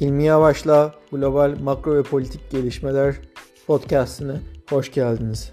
İlmi Yavaş'la Global Makro ve Politik Gelişmeler podcastine hoş geldiniz.